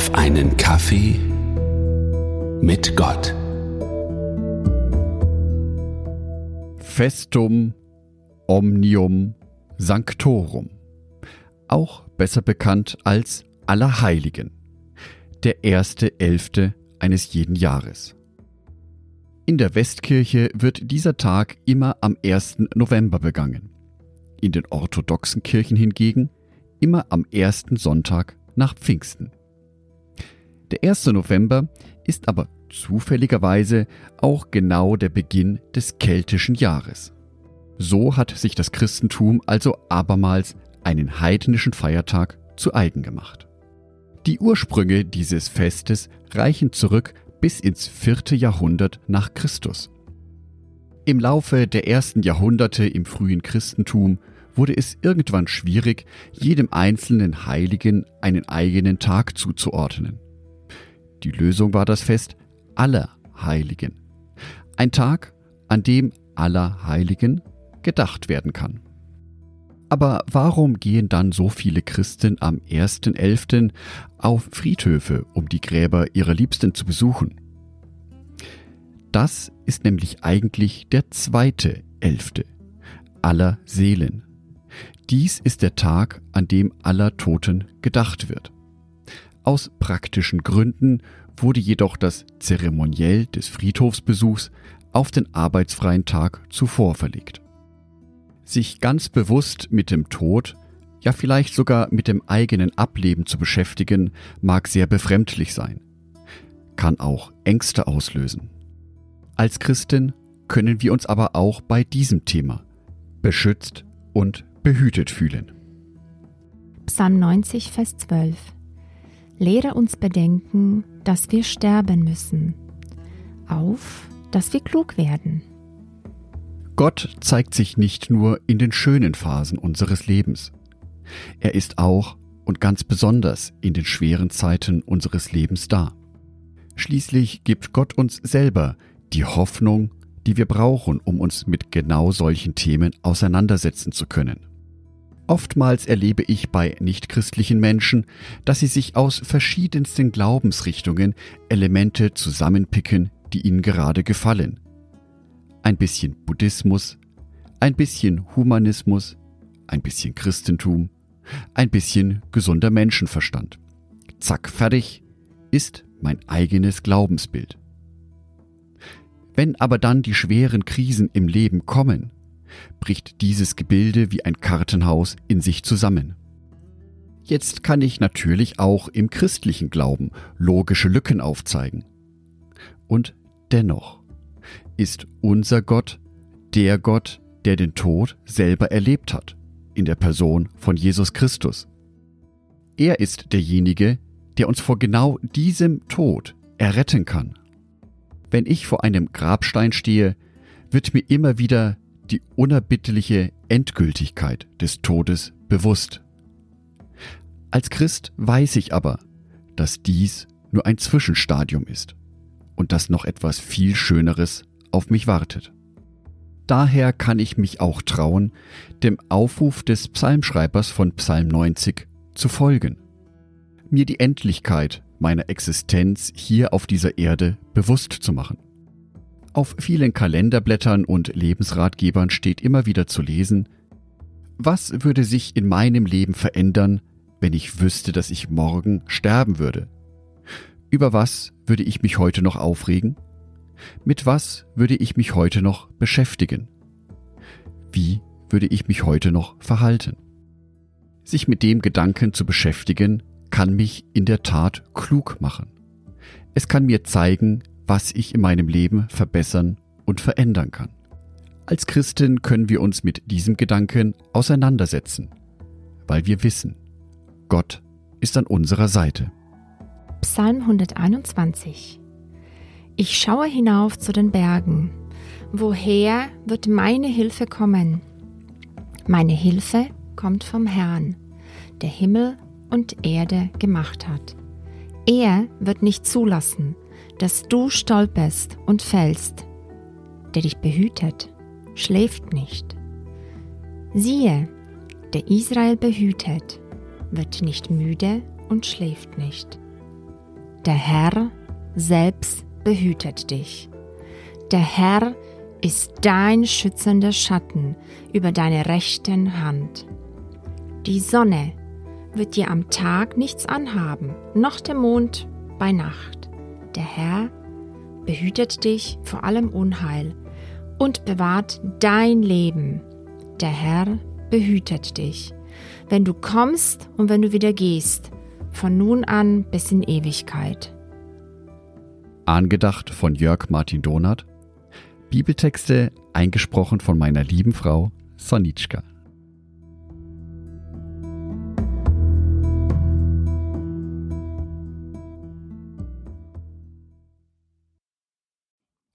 auf einen Kaffee mit Gott. Festum Omnium Sanctorum, auch besser bekannt als Allerheiligen, der erste Elfte eines jeden Jahres. In der Westkirche wird dieser Tag immer am 1. November begangen. In den orthodoxen Kirchen hingegen immer am ersten Sonntag nach Pfingsten. Der 1. November ist aber zufälligerweise auch genau der Beginn des keltischen Jahres. So hat sich das Christentum also abermals einen heidnischen Feiertag zu eigen gemacht. Die Ursprünge dieses Festes reichen zurück bis ins vierte Jahrhundert nach Christus. Im Laufe der ersten Jahrhunderte im frühen Christentum wurde es irgendwann schwierig, jedem einzelnen Heiligen einen eigenen Tag zuzuordnen. Die Lösung war das Fest aller Heiligen. Ein Tag, an dem aller Heiligen gedacht werden kann. Aber warum gehen dann so viele Christen am 1.11. auf Friedhöfe, um die Gräber ihrer Liebsten zu besuchen? Das ist nämlich eigentlich der zweite Elfte aller Seelen. Dies ist der Tag, an dem aller Toten gedacht wird. Aus praktischen Gründen wurde jedoch das Zeremoniell des Friedhofsbesuchs auf den arbeitsfreien Tag zuvor verlegt. Sich ganz bewusst mit dem Tod, ja vielleicht sogar mit dem eigenen Ableben zu beschäftigen, mag sehr befremdlich sein, kann auch Ängste auslösen. Als Christin können wir uns aber auch bei diesem Thema beschützt und behütet fühlen. Psalm 90, Vers 12 Lehre uns bedenken, dass wir sterben müssen, auf, dass wir klug werden. Gott zeigt sich nicht nur in den schönen Phasen unseres Lebens. Er ist auch und ganz besonders in den schweren Zeiten unseres Lebens da. Schließlich gibt Gott uns selber die Hoffnung, die wir brauchen, um uns mit genau solchen Themen auseinandersetzen zu können. Oftmals erlebe ich bei nichtchristlichen Menschen, dass sie sich aus verschiedensten Glaubensrichtungen Elemente zusammenpicken, die ihnen gerade gefallen ein bisschen Buddhismus, ein bisschen Humanismus, ein bisschen Christentum, ein bisschen gesunder Menschenverstand. Zack, fertig ist mein eigenes Glaubensbild. Wenn aber dann die schweren Krisen im Leben kommen, bricht dieses Gebilde wie ein Kartenhaus in sich zusammen. Jetzt kann ich natürlich auch im christlichen Glauben logische Lücken aufzeigen. Und dennoch ist unser Gott der Gott, der den Tod selber erlebt hat, in der Person von Jesus Christus. Er ist derjenige, der uns vor genau diesem Tod erretten kann. Wenn ich vor einem Grabstein stehe, wird mir immer wieder die unerbittliche Endgültigkeit des Todes bewusst. Als Christ weiß ich aber, dass dies nur ein Zwischenstadium ist und dass noch etwas viel Schöneres auf mich wartet. Daher kann ich mich auch trauen, dem Aufruf des Psalmschreibers von Psalm 90 zu folgen, mir die Endlichkeit meiner Existenz hier auf dieser Erde bewusst zu machen. Auf vielen Kalenderblättern und Lebensratgebern steht immer wieder zu lesen, was würde sich in meinem Leben verändern, wenn ich wüsste, dass ich morgen sterben würde? Über was würde ich mich heute noch aufregen? Mit was würde ich mich heute noch beschäftigen? Wie würde ich mich heute noch verhalten? Sich mit dem Gedanken zu beschäftigen, kann mich in der Tat klug machen. Es kann mir zeigen, was ich in meinem Leben verbessern und verändern kann. Als Christen können wir uns mit diesem Gedanken auseinandersetzen, weil wir wissen, Gott ist an unserer Seite. Psalm 121 ich schaue hinauf zu den Bergen. Woher wird meine Hilfe kommen? Meine Hilfe kommt vom Herrn, der Himmel und Erde gemacht hat. Er wird nicht zulassen, dass du stolperst und fällst. Der dich behütet, schläft nicht. Siehe, der Israel behütet, wird nicht müde und schläft nicht. Der Herr selbst behütet dich. Der Herr ist dein schützender Schatten über deine rechten Hand. Die Sonne wird dir am Tag nichts anhaben, noch der Mond bei Nacht. Der Herr behütet dich vor allem Unheil und bewahrt dein Leben. Der Herr behütet dich, wenn du kommst und wenn du wieder gehst, von nun an bis in Ewigkeit. Angedacht von Jörg Martin Donath. Bibeltexte eingesprochen von meiner lieben Frau Sonitschka.